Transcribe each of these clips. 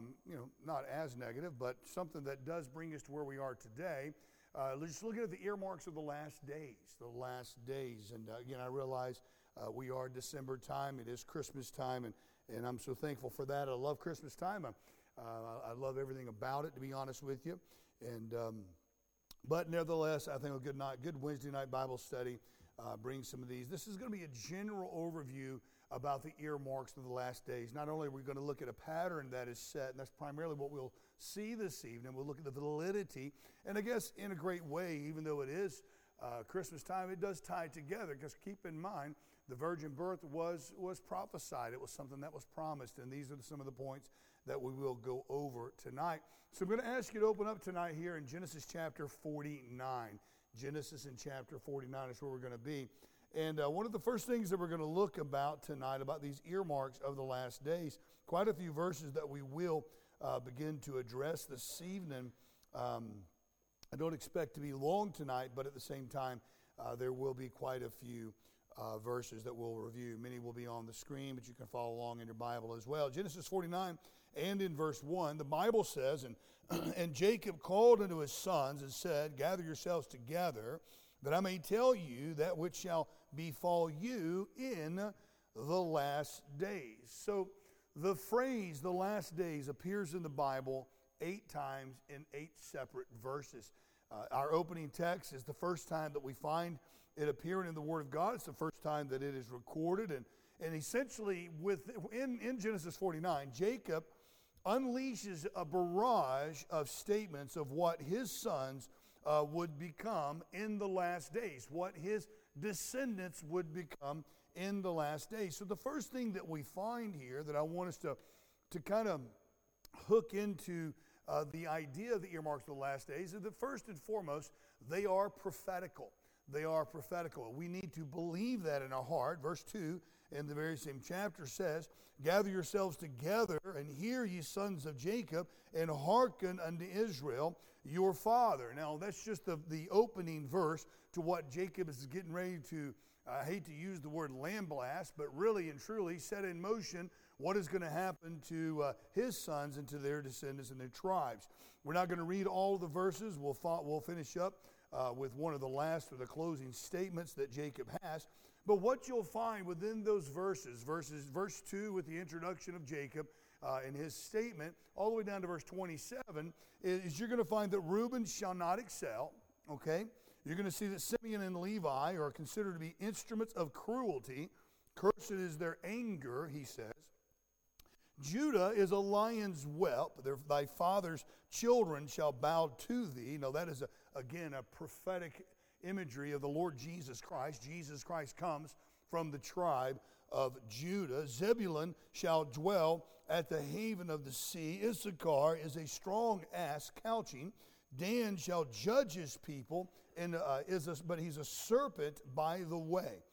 um, you know, not as negative, but something that does bring us to where we are today. Uh, just looking at the earmarks of the last days, the last days. And uh, again, I realize uh, we are December time. It is Christmas time, and, and I'm so thankful for that. I love Christmas time. I, uh, I love everything about it, to be honest with you. And um, but nevertheless, I think a good night, good Wednesday night Bible study uh, brings some of these. This is going to be a general overview about the earmarks of the last days. Not only are we going to look at a pattern that is set, and that's primarily what we'll see this evening, we'll look at the validity. And I guess in a great way, even though it is uh, Christmas time, it does tie together because keep in mind, the virgin birth was, was prophesied. It was something that was promised. And these are some of the points that we will go over tonight. So I'm going to ask you to open up tonight here in Genesis chapter 49. Genesis in chapter 49 is where we're going to be. And uh, one of the first things that we're going to look about tonight, about these earmarks of the last days, quite a few verses that we will uh, begin to address this evening. Um, I don't expect to be long tonight, but at the same time, uh, there will be quite a few uh, verses that we'll review. Many will be on the screen, but you can follow along in your Bible as well. Genesis 49 and in verse 1, the Bible says, And, and Jacob called unto his sons and said, Gather yourselves together, that I may tell you that which shall befall you in the last days. So the phrase the last days appears in the Bible eight times in eight separate verses. Uh, our opening text is the first time that we find it appearing in the Word of God. It's the first time that it is recorded. And, and essentially, with, in, in Genesis 49, Jacob unleashes a barrage of statements of what his sons uh, would become in the last days, what his descendants would become in the last days. So, the first thing that we find here that I want us to, to kind of hook into uh, the idea of the earmarks of the last days is that first and foremost, they are prophetical. They are prophetical. We need to believe that in our heart. Verse 2 in the very same chapter says, Gather yourselves together and hear, ye sons of Jacob, and hearken unto Israel, your father. Now, that's just the, the opening verse to what Jacob is getting ready to, I hate to use the word lambaste, but really and truly set in motion what is going to happen to uh, his sons and to their descendants and their tribes. We're not going to read all the verses. We'll, we'll finish up uh, with one of the last or the closing statements that Jacob has. But what you'll find within those verses, verses verse 2 with the introduction of Jacob uh, and his statement, all the way down to verse 27, is you're going to find that Reuben shall not excel, okay? You're going to see that Simeon and Levi are considered to be instruments of cruelty. Cursed is their anger, he says. Judah is a lion's whelp. Thy father's children shall bow to thee. Now, that is, a, again, a prophetic imagery of the Lord Jesus Christ. Jesus Christ comes from the tribe of Judah. Zebulun shall dwell at the haven of the sea. Issachar is a strong ass couching. Dan shall judge his people, and uh, is a, but he's a serpent by the way.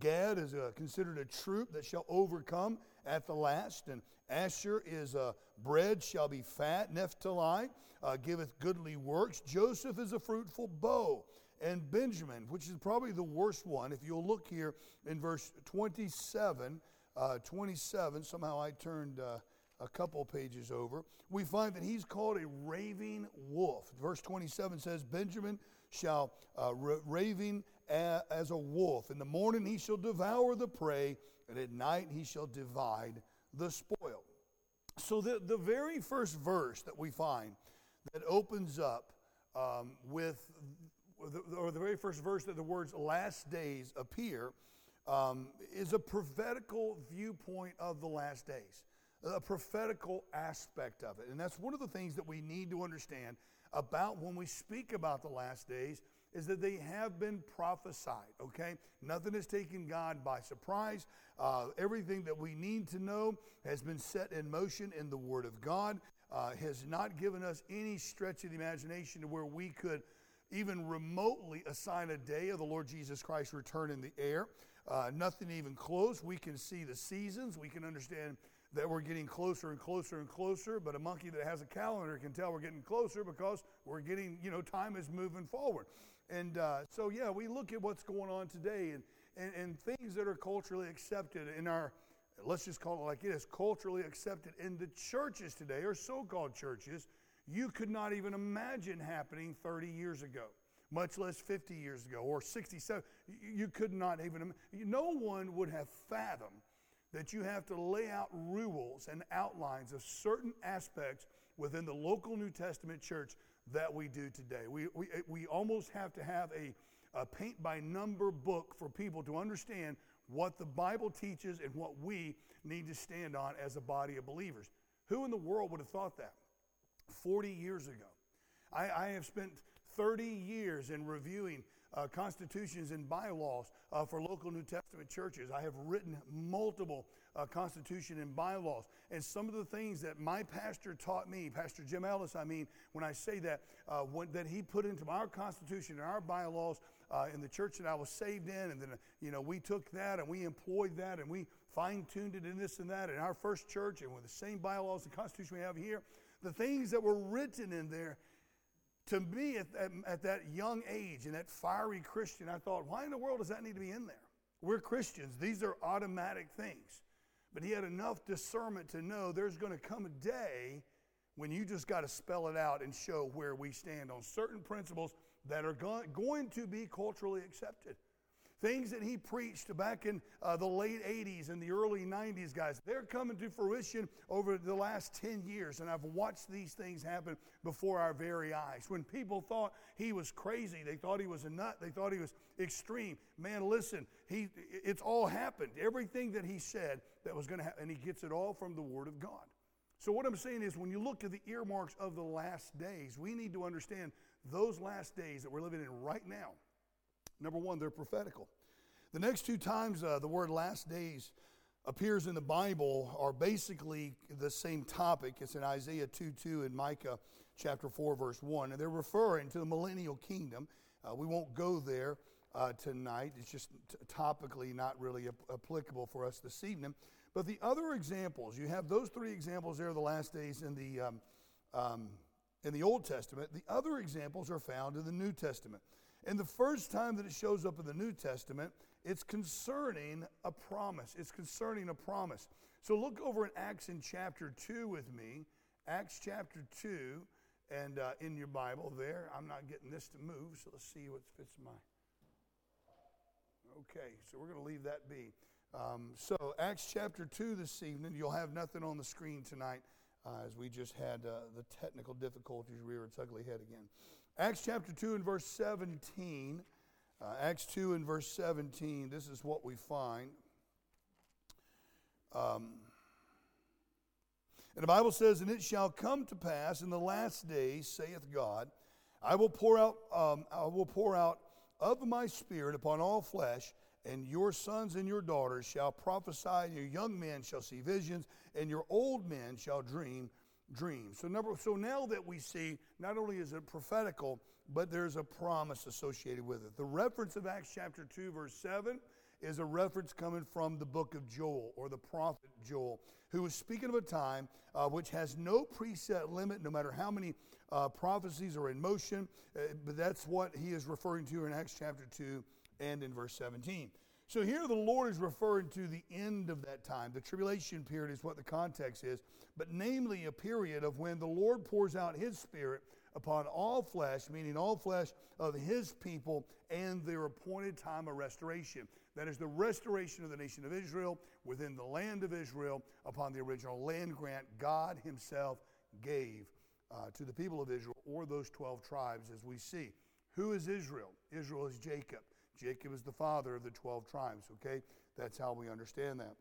Gad is a, considered a troop that shall overcome at the last, and Asher is a bread shall be fat. Naphtali uh, giveth goodly works. Joseph is a fruitful bough and Benjamin, which is probably the worst one. If you'll look here in verse 27, uh, 27, somehow I turned uh, a couple pages over, we find that he's called a raving wolf. Verse 27 says, Benjamin shall uh, raving a- as a wolf. In the morning he shall devour the prey, and at night he shall divide the spoil. So, the, the very first verse that we find that opens up um, with or the, very first verse that the words last days appear, um, is a prophetical viewpoint of the last days, a prophetical aspect of it. And that's one of the things that we need to understand about when we speak about the last days is that they have been prophesied, okay? Nothing has taken God by surprise. Uh, everything that we need to know has been set in motion in the Word of God, uh, has not given us any stretch of the imagination to where we could even remotely assign a day of the Lord Jesus Christ's return in the air. Uh, nothing even close. We can see the seasons. We can understand that we're getting closer and closer and closer. But a monkey that has a calendar can tell we're getting closer because we're getting, you know, time is moving forward. And uh, so, yeah, we look at what's going on today and, and, and things that are culturally accepted in our let's just call it like it is, culturally accepted in the churches today, or so called churches, you could not even imagine happening 30 years ago, much less 50 years ago or 67. You could not even, no one would have fathomed that you have to lay out rules and outlines of certain aspects within the local New Testament church that we do today. We, we, eh, we almost have to have a, a paint by number book for people to understand what the Bible teaches and what we need to stand on as a body of believers. Who in the world would have thought that 40 years ago? I, I have spent 30 years in reviewing uh, constitutions and bylaws uh, for local New Testament churches. I have written multiple uh, constitution and bylaws. And some of the things that my pastor taught me, Pastor Jim Ellis, I mean, when I say that, uh, when, that he put into our constitution and our bylaws uh, in the church that I was saved in, and then, you know, we took that and we employed that and we fine tuned it in this and that in our first church and with the same bylaws and constitution we have here. The things that were written in there, to me at, at, at, that young age and that fiery Christian, I thought, why in the world does that need to be in there? We're Christians. These are automatic things. But he had enough discernment to know there's going to come a day when you just got to spell it out and show where we stand on certain principles that are going to be culturally accepted. Things that he preached back in uh, the late 80s and the early 90s, guys, they're coming to fruition over the last 10 years. And I've watched these things happen before our very eyes. When people thought he was crazy, they thought he was a nut, they thought he was extreme. Man, listen, he, it's all happened. Everything that he said that was going to happen, and he gets it all from the Word of God. So, what I'm saying is, when you look at the earmarks of the last days, we need to understand those last days that we're living in right now Number one, they're prophetical. The next two times uh, the word last days appears in the Bible are basically the same topic. It's in Isaiah 2 2 and Micah chapter 4, verse 1. And they're referring to the millennial kingdom. Uh, we won't go there uh, tonight. It's just t- topically not really ap- applicable for us this evening. But the other examples, you have those three examples there, the last days in the, um, um, in the Old Testament. The other examples are found in the New Testament. And the first time that it shows up in the New Testament, it's concerning a promise. It's concerning a promise. So look over in Acts in chapter 2 with me. Acts chapter 2, and uh, in your Bible there. I'm not getting this to move, so let's see what fits my. Okay, so we're going to leave that be. Um, so, Acts chapter 2 this evening, you'll have nothing on the screen tonight uh, as we just had uh, the technical difficulties rear its ugly head again. Acts chapter 2 and verse 17. Uh, Acts 2 and verse 17, this is what we find. Um, and the Bible says, And it shall come to pass in the last days, saith God, I will pour out, um, I will pour out of my spirit upon all flesh, and your sons and your daughters shall prophesy, and your young men shall see visions, and your old men shall dream dreams. So number so now that we see not only is it prophetical, but there's a promise associated with it. The reference of Acts chapter 2 verse 7 is a reference coming from the book of Joel or the prophet Joel, who was speaking of a time uh, which has no preset limit, no matter how many uh, prophecies are in motion. Uh, but that's what he is referring to in Acts chapter 2 and in verse 17. So here the Lord is referring to the end of that time. The tribulation period is what the context is, but namely a period of when the Lord pours out his spirit upon all flesh, meaning all flesh of his people and their appointed time of restoration. That is the restoration of the nation of Israel within the land of Israel upon the original land grant God himself gave uh, to the people of Israel or those 12 tribes as we see. Who is Israel? Israel is Jacob. Jacob is the father of the 12 tribes, okay? That's how we understand that.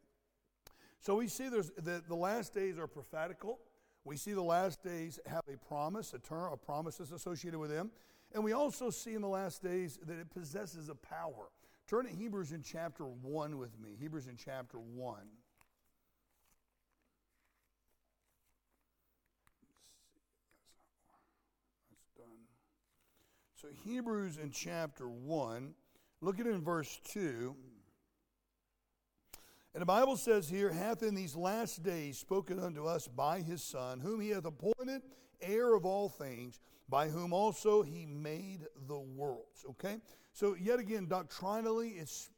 So we see there's the, the last days are prophetical. We see the last days have a promise, a term, a promise is associated with them. And we also see in the last days that it possesses a power. Turn to Hebrews in chapter 1 with me. Hebrews in chapter 1. So, Hebrews in chapter 1, Look at it in verse 2. And the Bible says here, hath in these last days spoken unto us by his Son, whom he hath appointed heir of all things, by whom also he made the worlds. Okay? So, yet again, doctrinally, it's,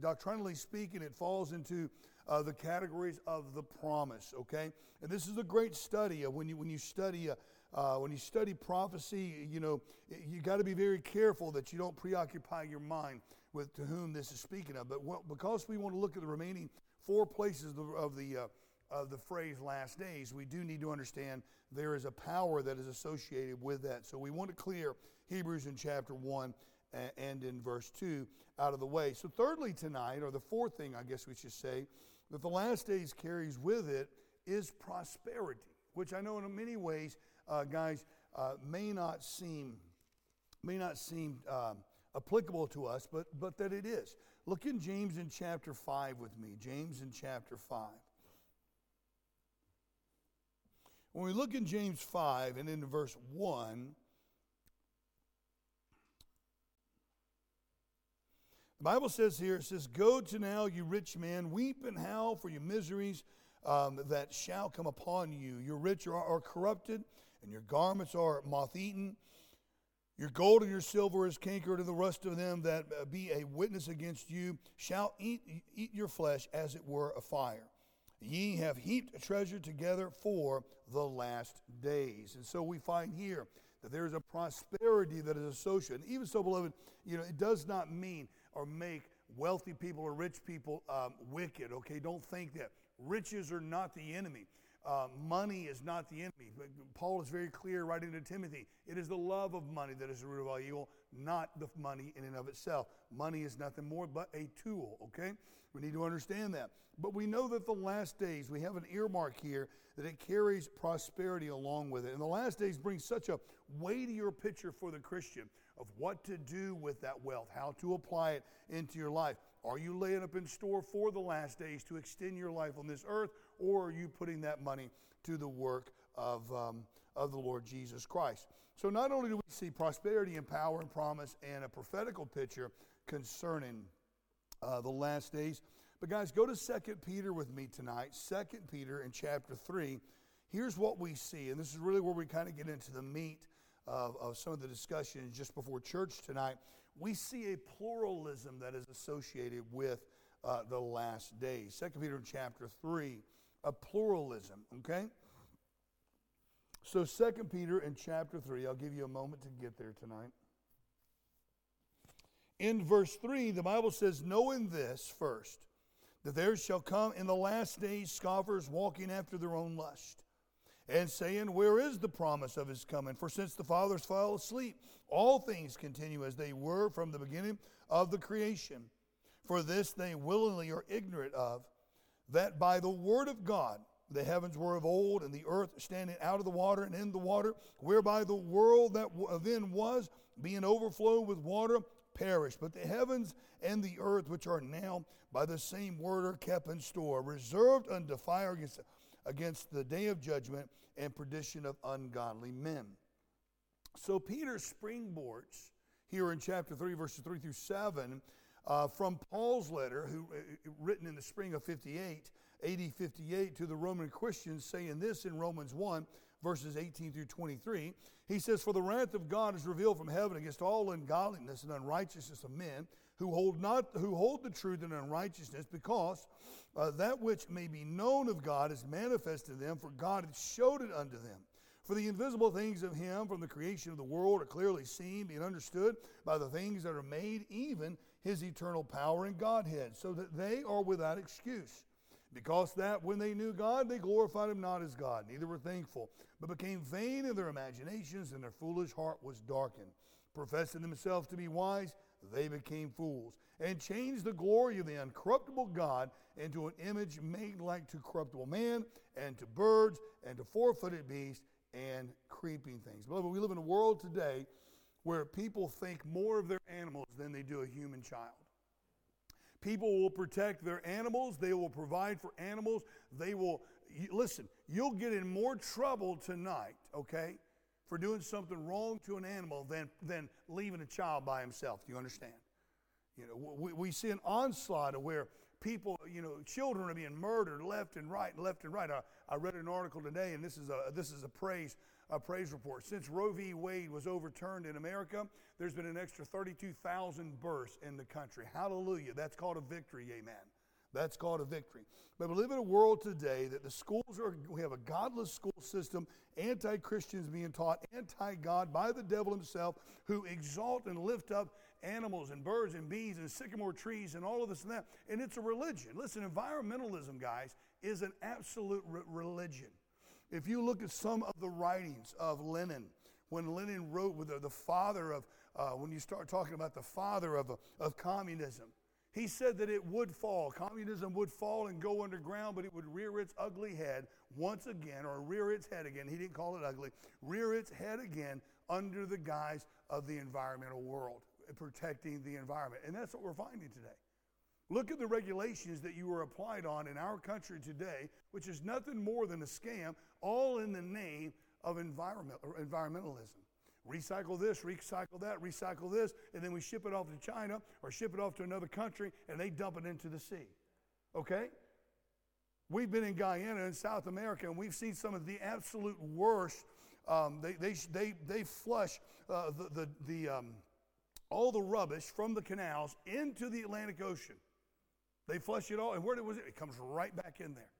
doctrinally speaking, it falls into uh, the categories of the promise, okay? And this is a great study of when you, when you study. Uh, uh, when you study prophecy, you know, you got to be very careful that you don't preoccupy your mind with to whom this is speaking of. But what, because we want to look at the remaining four places of the, of the, uh, of the phrase last days, we do need to understand there is a power that is associated with that. So we want to clear Hebrews in chapter 1 and in verse 2 out of the way. So, thirdly, tonight, or the fourth thing I guess we should say, that the last days carries with it is prosperity, which I know in many ways, uh, guys, uh, may not seem may not seem um, applicable to us, but but that it is. Look in James in chapter five with me. James in chapter five. When we look in James 5 and in verse 1, The Bible says here, it says, Go to now, you rich man, weep and howl for your miseries um, that shall come upon you. Your rich are, are corrupted, and your garments are moth eaten. Your gold and your silver is cankered, and the rest of them that uh, be a witness against you shall eat, eat your flesh as it were a fire. Ye have heaped treasure together for the last days. And so we find here that there is a prosperity that is associated. Even so, beloved, you know, it does not mean or make wealthy people or rich people um, wicked. Okay, don't think that. Riches are not the enemy. Uh, money is not the enemy. But Paul is very clear writing to Timothy it is the love of money that is the root of all evil, not the money in and of itself. Money is nothing more but a tool, okay? We need to understand that. But we know that the last days, we have an earmark here that it carries prosperity along with it. And the last days bring such a weightier picture for the Christian of what to do with that wealth, how to apply it into your life. Are you laying up in store for the last days to extend your life on this earth, or are you putting that money to the work of, um, of the Lord Jesus Christ? So, not only do we see prosperity and power and promise and a prophetical picture concerning uh, the last days, but guys, go to 2 Peter with me tonight. 2 Peter in chapter 3. Here's what we see, and this is really where we kind of get into the meat of, of some of the discussions just before church tonight, we see a pluralism that is associated with uh, the last days. Second Peter in chapter 3, a pluralism, okay? So Second Peter in chapter 3, I'll give you a moment to get there tonight. In verse 3, the Bible says, Knowing this first, that there shall come in the last days scoffers walking after their own lust and saying, Where is the promise of his coming? For since the fathers fell asleep, all things continue as they were from the beginning of the creation. For this they willingly are ignorant of, that by the word of God the heavens were of old, and the earth standing out of the water and in the water, whereby the world that uh, then was, being overflowed with water, perished. But the heavens and the earth, which are now by the same word, are kept in store, reserved unto fire against against the day of judgment and perdition of ungodly men. So Peter springboards here in chapter 3, verses 3 through 7, uh, from Paul's letter, who, uh, written in the spring of 58, AD 58, to the Roman Christians, saying this in Romans 1, verses 18 through 23. He says, For the wrath of God is revealed from heaven against all ungodliness and unrighteousness of men who hold, not, who hold the truth in unrighteousness, because uh, that which may be known of God is manifest to them, for God has showed it unto them. For the invisible things of Him from the creation of the world are clearly seen, being understood by the things that are made, even His eternal power and Godhead, so that they are without excuse. Because that when they knew God, they glorified Him not as God, neither were thankful, but became vain in their imaginations, and their foolish heart was darkened. Professing themselves to be wise, they became fools and changed the glory of the uncorruptible God into an image made like to corruptible man and to birds and to four footed beasts and creeping things. Beloved, we live in a world today where people think more of their animals than they do a human child. People will protect their animals, they will provide for animals, they will, listen, you'll get in more trouble tonight, okay, for doing something wrong to an animal than, than leaving a child by himself. Do you understand? You know, we, we see an onslaught of where people, you know, children are being murdered left and right, and left and right. I, I read an article today, and this is a this is a praise a praise report. Since Roe v. Wade was overturned in America, there's been an extra 32,000 births in the country. Hallelujah! That's called a victory. Amen. That's called a victory. But we live in a world today that the schools are, we have a godless school system, anti Christians being taught, anti God by the devil himself, who exalt and lift up animals and birds and bees and sycamore trees and all of this and that. And it's a religion. Listen, environmentalism, guys, is an absolute re- religion. If you look at some of the writings of Lenin, when Lenin wrote with the, the father of, uh, when you start talking about the father of, of communism, he said that it would fall. Communism would fall and go underground, but it would rear its ugly head once again, or rear its head again. He didn't call it ugly, rear its head again under the guise of the environmental world, protecting the environment. And that's what we're finding today. Look at the regulations that you were applied on in our country today, which is nothing more than a scam, all in the name of environment, environmentalism. Recycle this, recycle that, recycle this, and then we ship it off to China or ship it off to another country and they dump it into the sea. Okay? We've been in Guyana in South America and we've seen some of the absolute worst. Um, they, they, they, they flush uh, the, the, the, um, all the rubbish from the canals into the Atlantic Ocean. They flush it all, and where was it? It comes right back in there.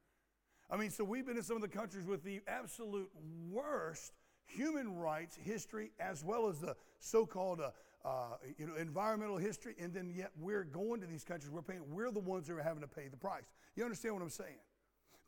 I mean, so we've been in some of the countries with the absolute worst human rights history as well as the so-called uh, uh, you know, environmental history, and then yet we're going to these countries, we're paying, we're the ones that are having to pay the price. You understand what I'm saying?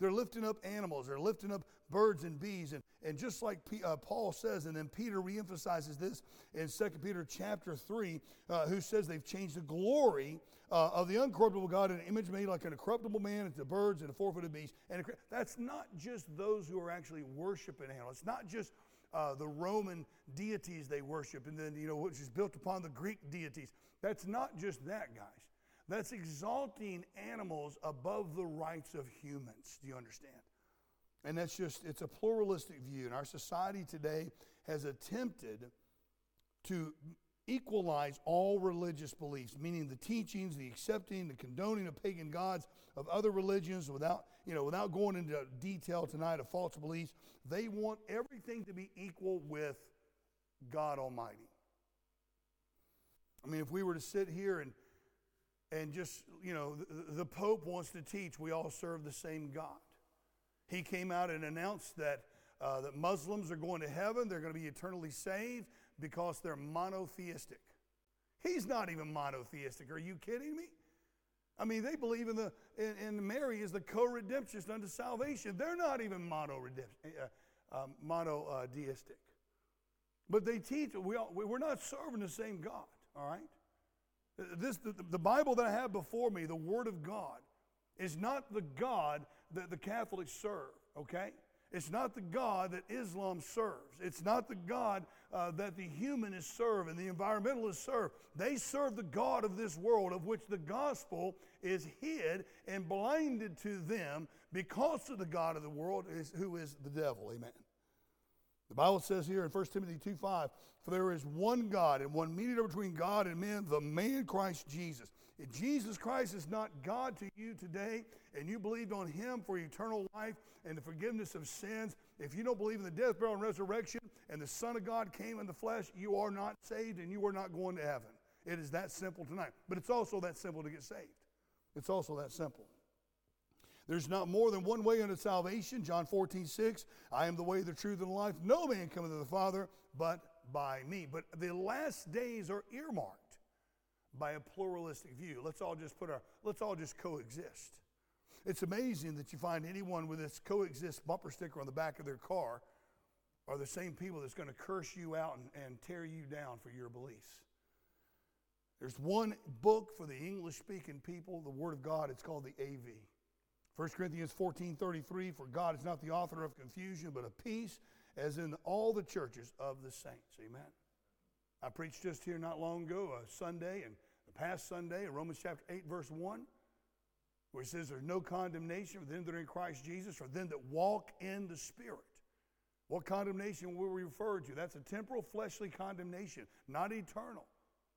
They're lifting up animals, they're lifting up birds and bees, and, and just like P, uh, Paul says, and then Peter reemphasizes this in 2 Peter chapter 3, uh, who says they've changed the glory uh, of the uncorruptible God in an image made like an corruptible man into birds and a four-footed beast. And that's not just those who are actually worshiping animals. It's not just uh, the Roman deities they worship, and then, you know, which is built upon the Greek deities. That's not just that, guys. That's exalting animals above the rights of humans. Do you understand? And that's just, it's a pluralistic view. And our society today has attempted to equalize all religious beliefs, meaning the teachings, the accepting, the condoning of pagan gods of other religions without, you know, without going into detail tonight of false beliefs. They want everything to be equal with God Almighty. I mean, if we were to sit here and and just, you know, the, the Pope wants to teach we all serve the same God. He came out and announced that uh, that Muslims are going to heaven, they're going to be eternally saved because they're monotheistic. He's not even monotheistic. Are you kidding me? I mean, they believe in the in, in Mary is the co-redemptionist unto salvation. They're not even mono uh, um, monotheistic. But they teach we all, we're not serving the same God. All right. This the, the Bible that I have before me, the Word of God, is not the God that the Catholics serve. Okay. It's not the God that Islam serves. It's not the God uh, that the humanists serve and the environmentalists serve. They serve the God of this world, of which the gospel is hid and blinded to them because of the God of the world, is, who is the devil. Amen. The Bible says here in 1 Timothy 2 5, for there is one God and one mediator between God and men, the man Christ Jesus. If Jesus Christ is not God to you today, and you believed on him for eternal life and the forgiveness of sins, if you don't believe in the death, burial, and resurrection, and the Son of God came in the flesh, you are not saved and you are not going to heaven. It is that simple tonight. But it's also that simple to get saved. It's also that simple. There's not more than one way unto salvation. John 14, 6. I am the way, the truth, and the life. No man cometh to the Father but by me. But the last days are earmarked by a pluralistic view. Let's all just put our, let's all just coexist. It's amazing that you find anyone with this coexist bumper sticker on the back of their car are the same people that's going to curse you out and, and tear you down for your beliefs. There's one book for the English speaking people, the Word of God, it's called the AV. 1 Corinthians 14 33, for God is not the author of confusion, but of peace, as in all the churches of the saints. Amen. I preached just here not long ago, a Sunday, and the past Sunday, in Romans chapter 8, verse 1, where it says there's no condemnation for them that are in Christ Jesus, for them that walk in the Spirit. What condemnation were we referred to? That's a temporal, fleshly condemnation, not eternal.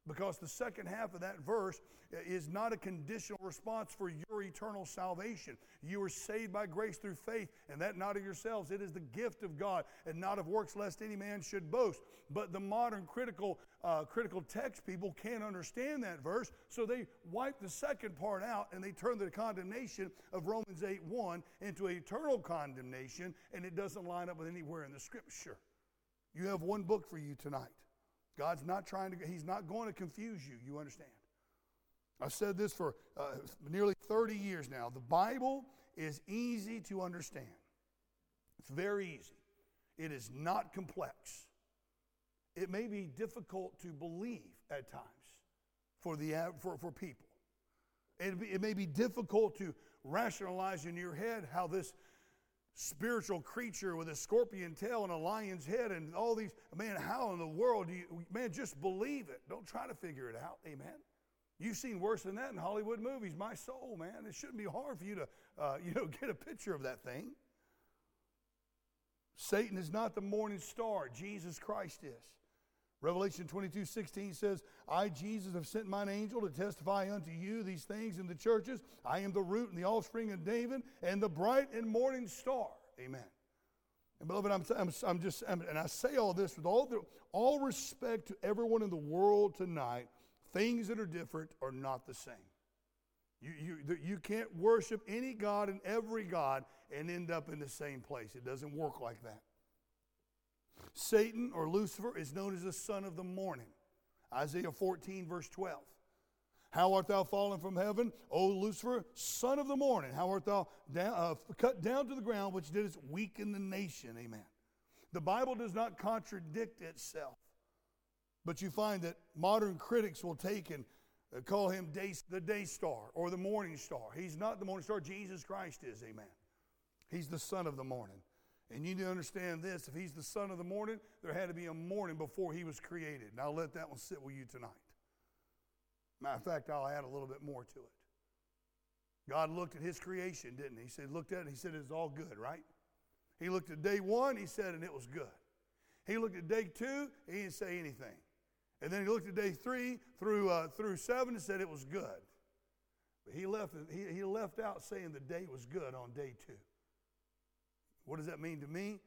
Because the second half of that verse is not a conditional response for your eternal salvation. You are saved by grace through faith, and that not of yourselves. It is the gift of God, and not of works, lest any man should boast. But the modern critical, uh, critical text people can't understand that verse, so they wipe the second part out and they turn the condemnation of Romans 8 1 into eternal condemnation, and it doesn't line up with anywhere in the scripture. You have one book for you tonight. God's not trying to, He's not going to confuse you. You understand? I've said this for uh, nearly 30 years now. The Bible is easy to understand, it's very easy. It is not complex. It may be difficult to believe at times for, the, for, for people. It, it may be difficult to rationalize in your head how this spiritual creature with a scorpion tail and a lion's head and all these, man, how in the world do you, man, just believe it. Don't try to figure it out. Amen. You've seen worse than that in Hollywood movies. My soul, man, it shouldn't be hard for you to, uh, you know, get a picture of that thing. Satan is not the morning star. Jesus Christ is. Revelation 22 16 says, I, Jesus, have sent mine angel to testify unto you these things in the churches. I am the root and the offspring of David and the bright and morning star. Amen. And beloved, I'm, I'm, I'm just, I'm, and I say all this with all, the, all respect to everyone in the world tonight, things that are different are not the same. You, you, you can't worship any God and every God and end up in the same place. It doesn't work like that. Satan or Lucifer is known as the son of the morning. Isaiah 14, verse 12. How art thou fallen from heaven, O Lucifer, son of the morning? How art thou down, uh, cut down to the ground, which didst weaken the nation? Amen. The Bible does not contradict itself, but you find that modern critics will take and uh, call him day, the day star or the morning star. He's not the morning star, Jesus Christ is. Amen. He's the son of the morning. And you need to understand this if he's the son of the morning, there had to be a morning before he was created. Now let that one sit with you tonight. Matter of fact, I'll add a little bit more to it. God looked at his creation, didn't he? He said, looked at it, he said, it's all good, right? He looked at day one, he said, and it was good. He looked at day two, he didn't say anything. And then he looked at day three through, uh, through seven and said it was good. But he left, he, he left out saying the day was good on day two. What does that mean to me?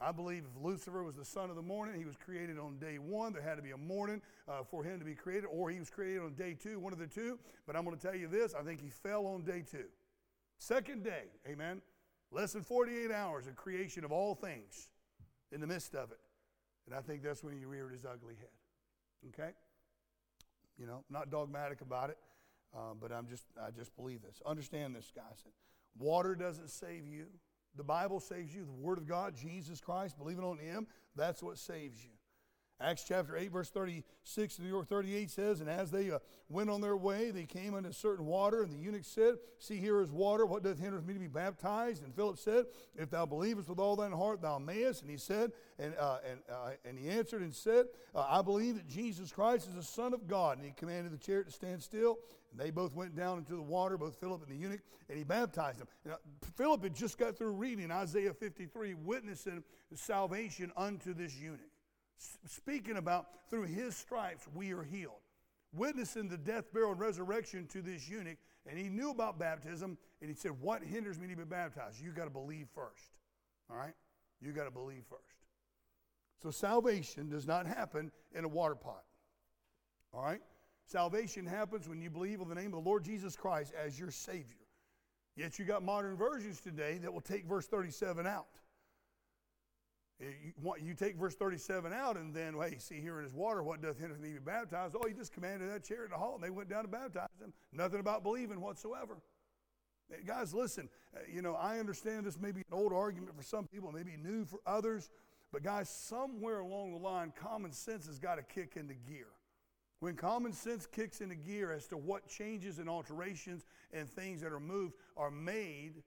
I believe if Lucifer was the son of the morning, he was created on day one. There had to be a morning uh, for him to be created, or he was created on day two, one of the two. But I'm going to tell you this I think he fell on day two. Second day, amen. Less than 48 hours of creation of all things in the midst of it. And I think that's when he reared his ugly head. Okay? You know, not dogmatic about it, um, but I'm just, I just believe this. Understand this, guys. Water doesn't save you. The Bible saves you. The Word of God, Jesus Christ, believing on Him, that's what saves you. Acts chapter 8, verse 36 to 38 says, And as they uh, went on their way, they came unto certain water, and the eunuch said, See, here is water. What doth hinder me to be baptized? And Philip said, If thou believest with all thine heart, thou mayest. And he said, and, uh, and, uh, and he answered and said, uh, I believe that Jesus Christ is the Son of God. And he commanded the chariot to stand still. And they both went down into the water, both Philip and the eunuch, and he baptized them. Now, Philip had just got through reading Isaiah 53, witnessing salvation unto this eunuch speaking about through his stripes we are healed. Witnessing the death, burial, and resurrection to this eunuch, and he knew about baptism, and he said, What hinders me to be baptized? You got to believe first. All right? You got to believe first. So salvation does not happen in a water pot. All right? Salvation happens when you believe in the name of the Lord Jesus Christ as your Savior. Yet you got modern versions today that will take verse 37 out. You, take verse 37 out, and then, hey, see here in his water, what doth hinder to be baptized? Oh, he just commanded that chariot to halt, and they went down to baptize him. Nothing about believing whatsoever. Guys, listen, uh, you know, I understand this may be an old argument for some people, maybe new for others, but guys, somewhere along the line, common sense has got to kick into gear. When common sense kicks into gear as to what changes and alterations and things that are moved are made,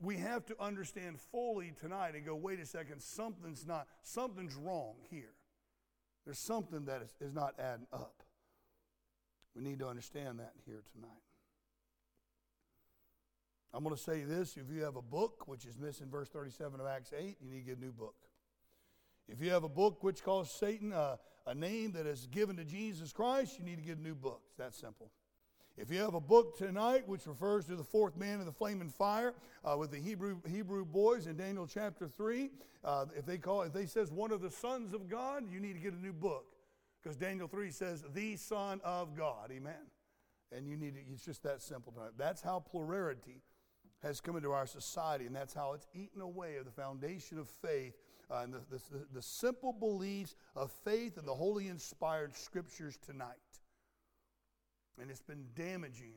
we have to understand fully tonight and go, wait a second, something's not, something's wrong here. There's something that is, is not adding up. We need to understand that here tonight. I'm going to say this if you have a book, which is missing verse 37 of Acts 8, you need to get a new book. If you have a book which calls Satan uh, a name that is given to Jesus Christ, you need to get a new book. It's that simple. If you have a book tonight which refers to the fourth man in the flaming fire uh, with the Hebrew Hebrew boys in Daniel chapter three, uh, if they call if they says one of the sons of God, you need to get a new book because Daniel three says the Son of God. Amen. And you need to, it's just that simple tonight. That's how plurality has come into our society, and that's how it's eaten away of the foundation of faith uh, and the, the, the simple beliefs of faith and the holy inspired scriptures tonight. And it's been damaging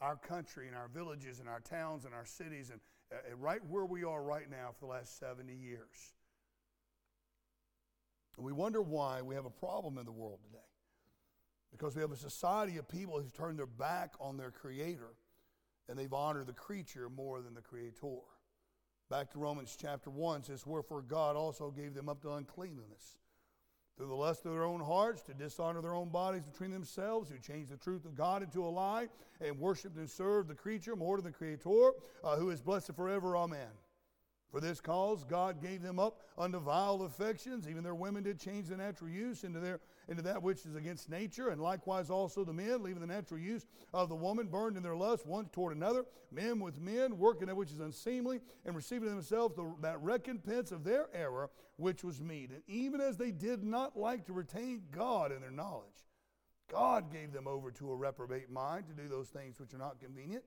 our country and our villages and our towns and our cities and uh, right where we are right now for the last 70 years. And we wonder why we have a problem in the world today. Because we have a society of people who've turned their back on their creator and they've honored the creature more than the creator. Back to Romans chapter 1 says, Wherefore God also gave them up to uncleanness through the lust of their own hearts to dishonor their own bodies between themselves, who changed the truth of God into a lie and worshiped and served the creature more than the Creator, uh, who is blessed forever. Amen. For this cause, God gave them up unto vile affections. Even their women did change the natural use into, their, into that which is against nature. And likewise also the men, leaving the natural use of the woman, burned in their lust one toward another. Men with men, working that which is unseemly, and receiving themselves the, that recompense of their error, which was meet. And even as they did not like to retain God in their knowledge, God gave them over to a reprobate mind to do those things which are not convenient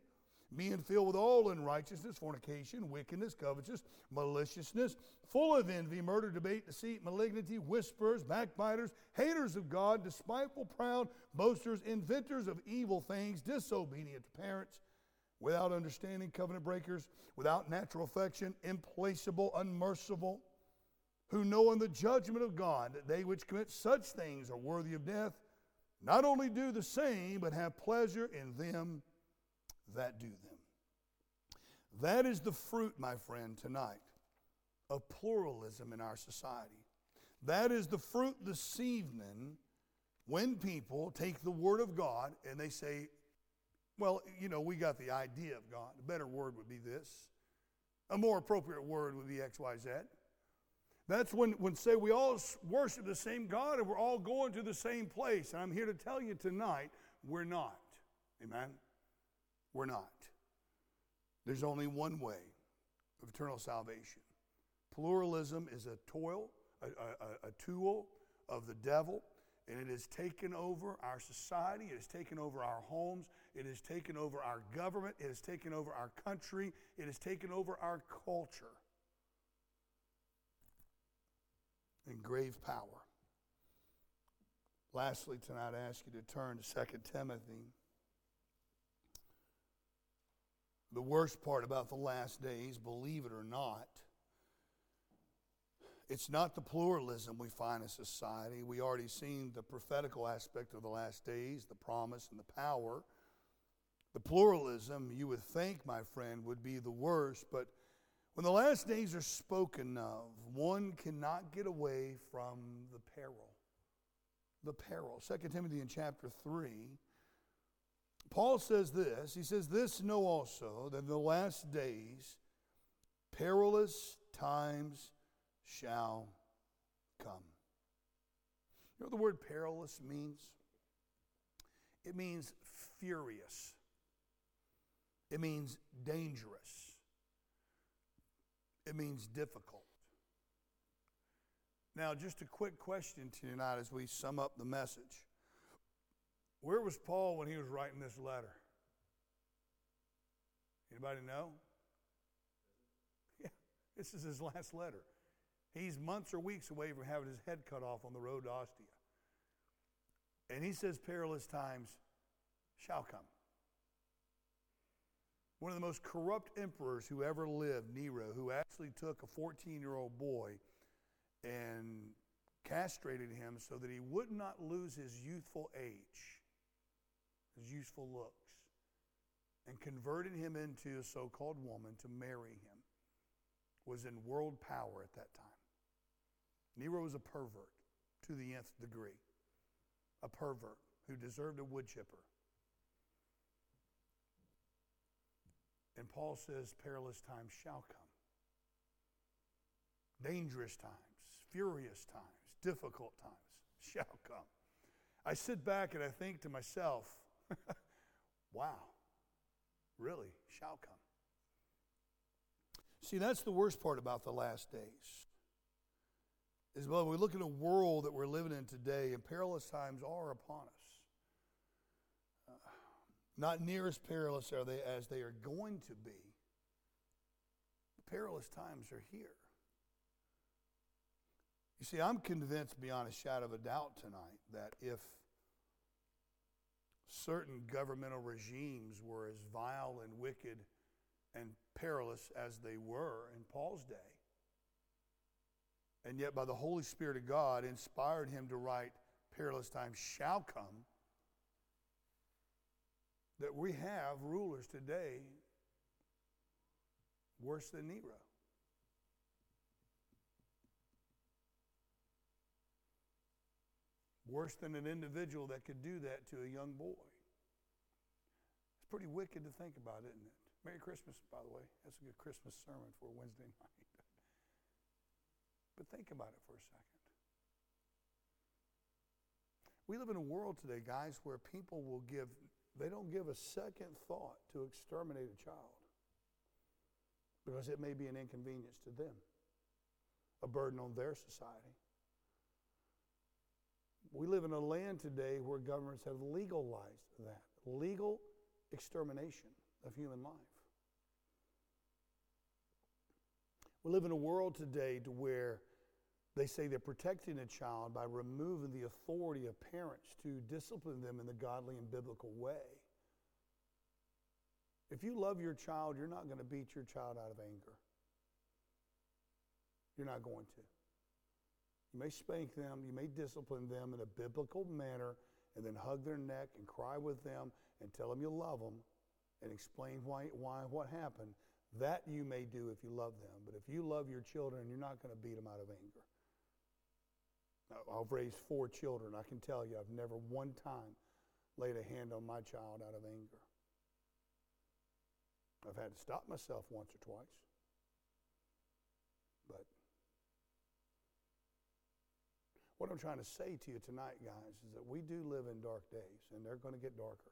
being filled with all unrighteousness, fornication, wickedness, covetousness, maliciousness, full of envy, murder, debate, deceit, malignity, whisperers, backbiters, haters of God, despiteful, proud, boasters, inventors of evil things, disobedient to parents, without understanding, covenant breakers, without natural affection, implacable, unmerciful, who know in the judgment of God that they which commit such things are worthy of death, not only do the same, but have pleasure in them that do them. That is the fruit, my friend, tonight of pluralism in our society. That is the fruit this evening when people take the Word of God and they say, well, you know, we got the idea of God. A better word would be this. A more appropriate word would be XYZ. That's when, when say we all worship the same God and we're all going to the same place. And I'm here to tell you tonight, we're not. Amen? We're not. There's only one way of eternal salvation. Pluralism is a toil, a, a, a tool of the devil, and it has taken over our society, it has taken over our homes, it has taken over our government, it has taken over our country, it has taken over our culture. In grave power. Lastly, tonight I ask you to turn to 2 Timothy The worst part about the last days, believe it or not, it's not the pluralism we find in society. We already seen the prophetical aspect of the last days, the promise and the power. The pluralism, you would think, my friend, would be the worst, but when the last days are spoken of, one cannot get away from the peril. The peril. 2 Timothy in chapter 3 Paul says this He says, This know also that in the last days perilous times shall come. You know what the word perilous means? It means furious, it means dangerous, it means difficult. Now, just a quick question tonight as we sum up the message. Where was Paul when he was writing this letter? Anybody know? Yeah, this is his last letter. He's months or weeks away from having his head cut off on the road to Ostia. And he says, perilous times shall come. One of the most corrupt emperors who ever lived, Nero, who actually took a 14 year old boy and castrated him so that he would not lose his youthful age his useful looks, and converted him into a so called woman to marry him, was in world power at that time. Nero was a pervert to the nth degree, a pervert who deserved a wood chipper. And Paul says, perilous times shall come. Dangerous times, furious times, difficult times shall come. I sit back and I think to myself, wow, really, shall come. See, that's the worst part about the last days. Is well, we look at a world that we're living in today, and perilous times are upon us. Uh, not near as perilous are they as they are going to be. perilous times are here. You see, I'm convinced beyond a shadow of a doubt tonight that if certain governmental regimes were as vile and wicked and perilous as they were in Paul's day, and yet by the Holy Spirit of God inspired him to write, Perilous times shall come, that we have rulers today worse than Nero. Worse than an individual that could do that to a young boy. It's pretty wicked to think about, isn't it? Merry Christmas, by the way. That's a good Christmas sermon for Wednesday night. but think about it for a second. We live in a world today, guys, where people will give, they don't give a second thought to exterminate a child because it may be an inconvenience to them, a burden on their society. We live in a land today where governments have legalized that legal extermination of human life. We live in a world today to where they say they're protecting a child by removing the authority of parents to discipline them in the godly and biblical way. If you love your child, you're not going to beat your child out of anger. You're not going to. You may spank them, you may discipline them in a biblical manner, and then hug their neck and cry with them and tell them you love them and explain why, why what happened. That you may do if you love them. But if you love your children, you're not going to beat them out of anger. Now, I've raised four children. I can tell you, I've never one time laid a hand on my child out of anger. I've had to stop myself once or twice. But what I'm trying to say to you tonight, guys, is that we do live in dark days, and they're going to get darker.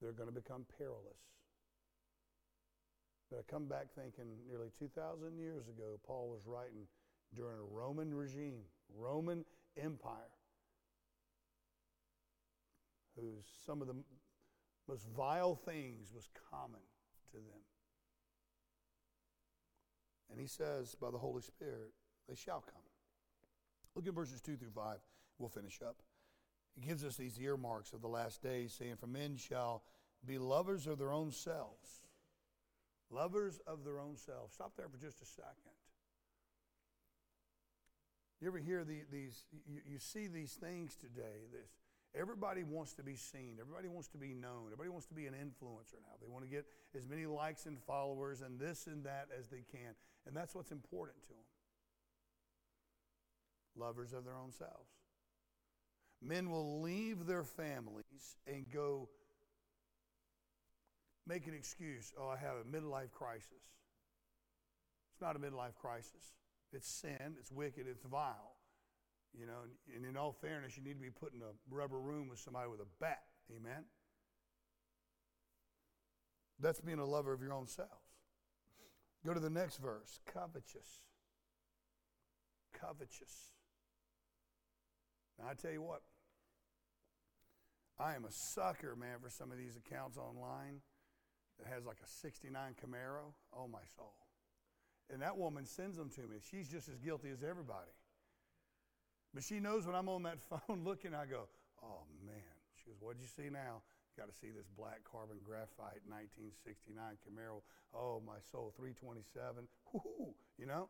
They're going to become perilous. But I come back thinking nearly 2,000 years ago, Paul was writing during a Roman regime, Roman Empire, whose some of the most vile things was common to them. And he says, by the Holy Spirit, they shall come. Look at verses 2 through 5. We'll finish up. He gives us these earmarks of the last days, saying, For men shall be lovers of their own selves. Lovers of their own selves. Stop there for just a second. You ever hear the, these, you, you see these things today, this, Everybody wants to be seen. Everybody wants to be known. Everybody wants to be an influencer now. They want to get as many likes and followers and this and that as they can. And that's what's important to them lovers of their own selves. Men will leave their families and go make an excuse. Oh, I have a midlife crisis. It's not a midlife crisis. It's sin, it's wicked, it's vile. You know, and in all fairness, you need to be put in a rubber room with somebody with a bat. Amen? That's being a lover of your own self. Go to the next verse covetous. Covetous. Now, I tell you what, I am a sucker, man, for some of these accounts online that has like a 69 Camaro. Oh, my soul. And that woman sends them to me. She's just as guilty as everybody. But she knows when I'm on that phone looking, I go, oh, man. She goes, what'd you see now? You Got to see this black carbon graphite 1969 Camaro. Oh, my soul, 327. Whoo, you know?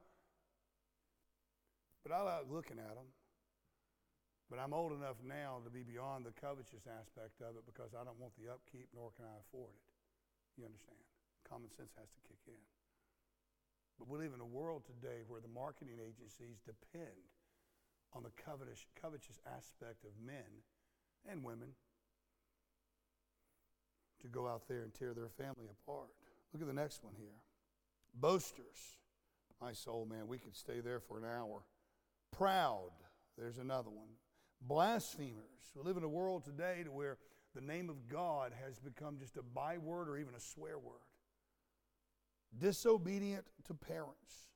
But I like looking at them. But I'm old enough now to be beyond the covetous aspect of it because I don't want the upkeep, nor can I afford it. You understand? Common sense has to kick in. But we live in a world today where the marketing agencies depend on the covetous, covetous aspect of men and women to go out there and tear their family apart. Look at the next one here boasters, My soul, man, we could stay there for an hour. Proud, there's another one. Blasphemers. We live in a world today to where the name of God has become just a byword or even a swear word. Disobedient to parents.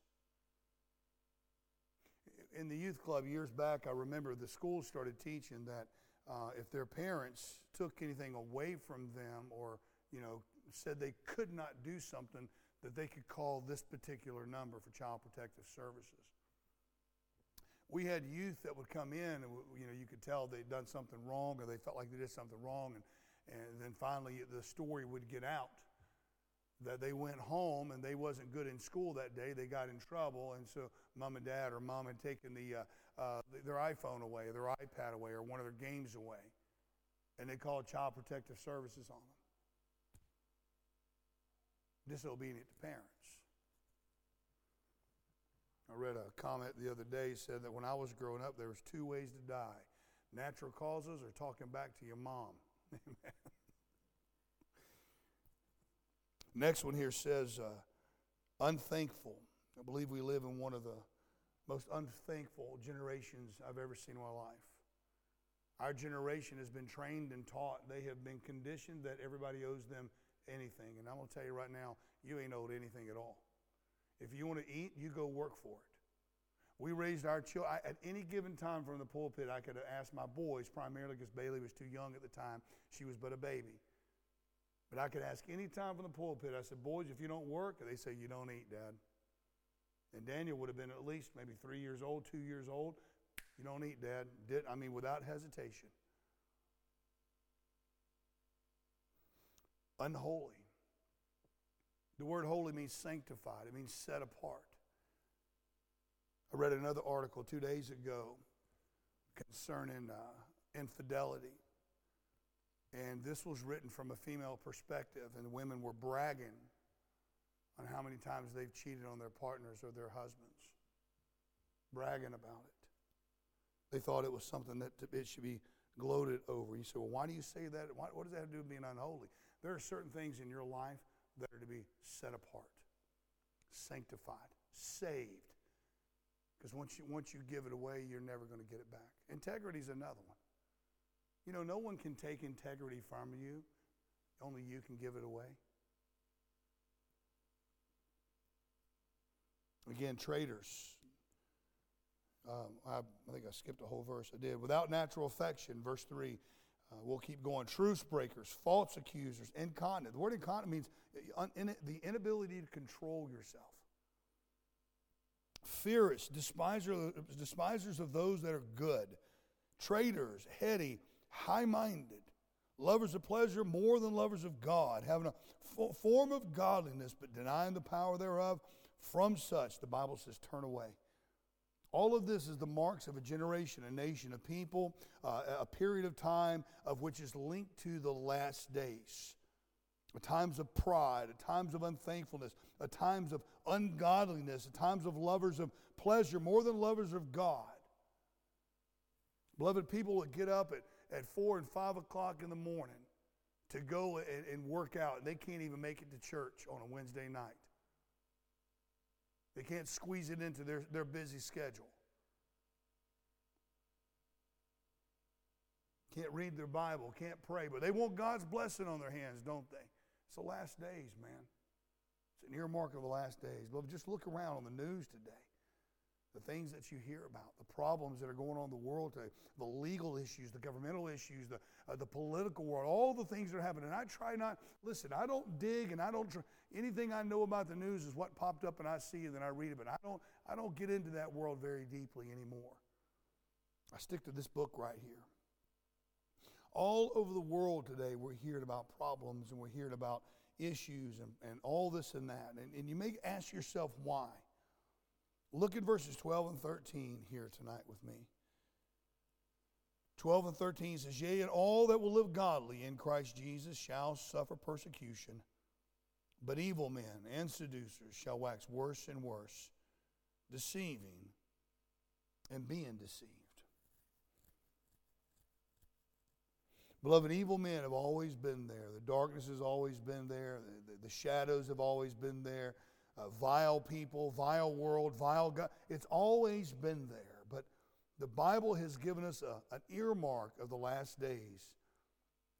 In the youth club years back, I remember the schools started teaching that uh, if their parents took anything away from them or you know said they could not do something, that they could call this particular number for Child Protective Services. We had youth that would come in, and you know, you could tell they'd done something wrong, or they felt like they did something wrong, and, and then finally the story would get out that they went home and they wasn't good in school that day. They got in trouble, and so mom and dad or mom had taken the, uh, uh, their iPhone away, or their iPad away, or one of their games away, and they called Child Protective Services on them disobedient to parents. I read a comment the other day said that when I was growing up, there was two ways to die: natural causes or talking back to your mom. Amen. Next one here says uh, unthankful. I believe we live in one of the most unthankful generations I've ever seen in my life. Our generation has been trained and taught. They have been conditioned that everybody owes them anything. And I'm going to tell you right now, you ain't owed anything at all. If you want to eat, you go work for it. We raised our children. At any given time from the pulpit, I could ask my boys, primarily because Bailey was too young at the time. She was but a baby. But I could ask any time from the pulpit, I said, Boys, if you don't work, they say, You don't eat, Dad. And Daniel would have been at least maybe three years old, two years old. You don't eat, Dad. Did, I mean, without hesitation. unholy. The word holy means sanctified, it means set apart. I read another article two days ago concerning uh, infidelity. And this was written from a female perspective, and women were bragging on how many times they've cheated on their partners or their husbands. Bragging about it. They thought it was something that it should be gloated over. You say, well, why do you say that? Why, what does that have to do with being unholy? There are certain things in your life that are to be set apart, sanctified, saved. Because once you, once you give it away, you're never going to get it back. Integrity is another one. You know, no one can take integrity from you, only you can give it away. Again, traitors. Um, I, I think I skipped a whole verse. I did. Without natural affection, verse 3 uh, we'll keep going. Truce breakers, false accusers, incontinent. The word incontinent means uh, the inability to control yourself. Fierce, despiser, despisers of those that are good, traitors, heady, high minded, lovers of pleasure more than lovers of God, having a form of godliness but denying the power thereof. From such, the Bible says, turn away. All of this is the marks of a generation, a nation, a people, uh, a period of time of which is linked to the last days. At times of pride, at times of unthankfulness, at times of ungodliness, at times of lovers of pleasure more than lovers of God. Beloved, people that get up at, at 4 and 5 o'clock in the morning to go and, and work out, and they can't even make it to church on a Wednesday night. They can't squeeze it into their, their busy schedule. Can't read their Bible, can't pray, but they want God's blessing on their hands, don't they? It's the last days, man. It's an earmark of the last days. But just look around on the news today the things that you hear about, the problems that are going on in the world today, the legal issues, the governmental issues, the, uh, the political world, all the things that are happening. And I try not, listen, I don't dig and I don't, anything I know about the news is what popped up and I see and then I read it, but I don't, I don't get into that world very deeply anymore. I stick to this book right here. All over the world today, we're hearing about problems and we're hearing about issues and, and all this and that. And, and you may ask yourself why. Look at verses 12 and 13 here tonight with me. 12 and 13 says, Yea, and all that will live godly in Christ Jesus shall suffer persecution, but evil men and seducers shall wax worse and worse, deceiving and being deceived. Beloved, evil men have always been there. The darkness has always been there. The, the, the shadows have always been there. Uh, vile people, vile world, vile God. It's always been there. But the Bible has given us a, an earmark of the last days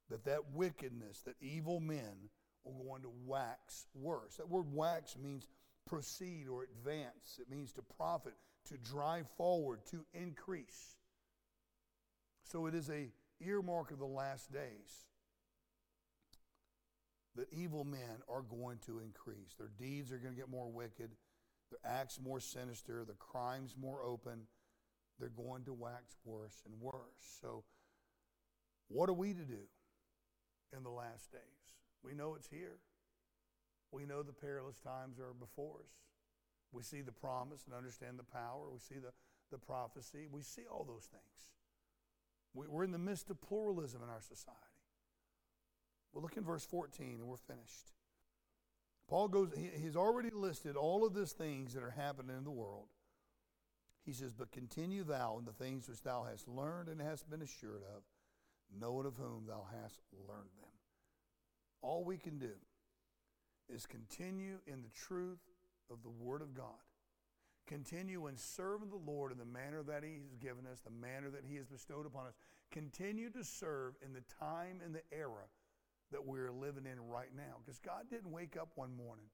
that that wickedness, that evil men are going to wax worse. That word wax means proceed or advance. It means to profit, to drive forward, to increase. So it is a earmark of the last days that evil men are going to increase. Their deeds are going to get more wicked, their acts more sinister, their crimes more open. They're going to wax worse and worse. So, what are we to do in the last days? We know it's here. We know the perilous times are before us. We see the promise and understand the power. We see the, the prophecy. We see all those things. We, we're in the midst of pluralism in our society. We'll look in verse 14 and we're finished. Paul goes, he, he's already listed all of these things that are happening in the world. He says, But continue thou in the things which thou hast learned and hast been assured of, knowing of whom thou hast learned them. All we can do is continue in the truth of the Word of God. Continue in serving the Lord in the manner that He has given us, the manner that He has bestowed upon us. Continue to serve in the time and the era that we're living in right now. Because God didn't wake up one morning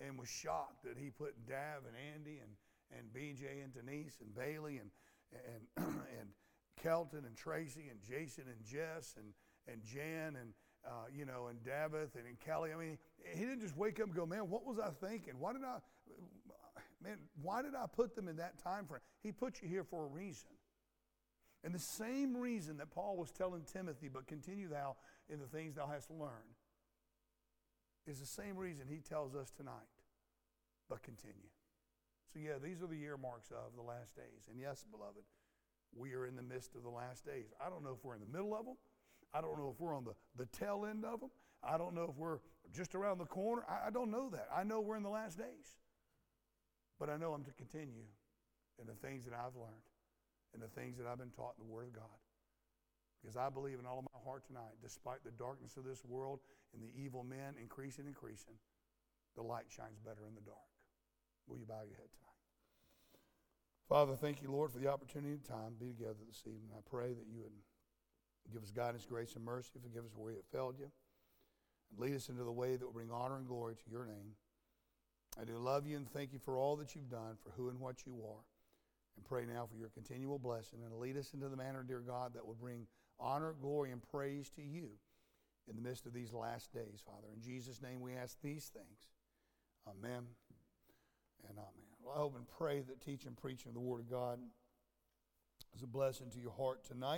and was shocked that He put Dav and Andy and, and BJ and Denise and Bailey and, and, and Kelton and Tracy and Jason and Jess and, and Jan and, uh, you know, and Davith and, and Kelly. I mean, he didn't just wake up and go, man, what was I thinking? Why did I, man, why did I put them in that time frame? He put you here for a reason. And the same reason that Paul was telling Timothy, but continue thou in the things thou hast learned, is the same reason he tells us tonight, but continue. So, yeah, these are the earmarks of the last days. And yes, beloved, we are in the midst of the last days. I don't know if we're in the middle of them. I don't know if we're on the, the tail end of them. I don't know if we're just around the corner. I, I don't know that. I know we're in the last days. But I know I'm to continue in the things that I've learned and the things that I've been taught in the Word of God. Because I believe in all of my heart tonight, despite the darkness of this world and the evil men increasing, and increasing, the light shines better in the dark. Will you bow your head tonight? Father, thank you, Lord, for the opportunity and time to be together this evening. I pray that you would give us guidance, grace, and mercy. Forgive us where we have failed you. And lead us into the way that will bring honor and glory to your name. I do love you and thank you for all that you've done, for who and what you are. And pray now for your continual blessing and lead us into the manner, dear God, that will bring honor, glory, and praise to you in the midst of these last days, Father. In Jesus' name we ask these things. Amen and amen. Well, I hope and pray that teaching and preaching of the Word of God is a blessing to your heart tonight.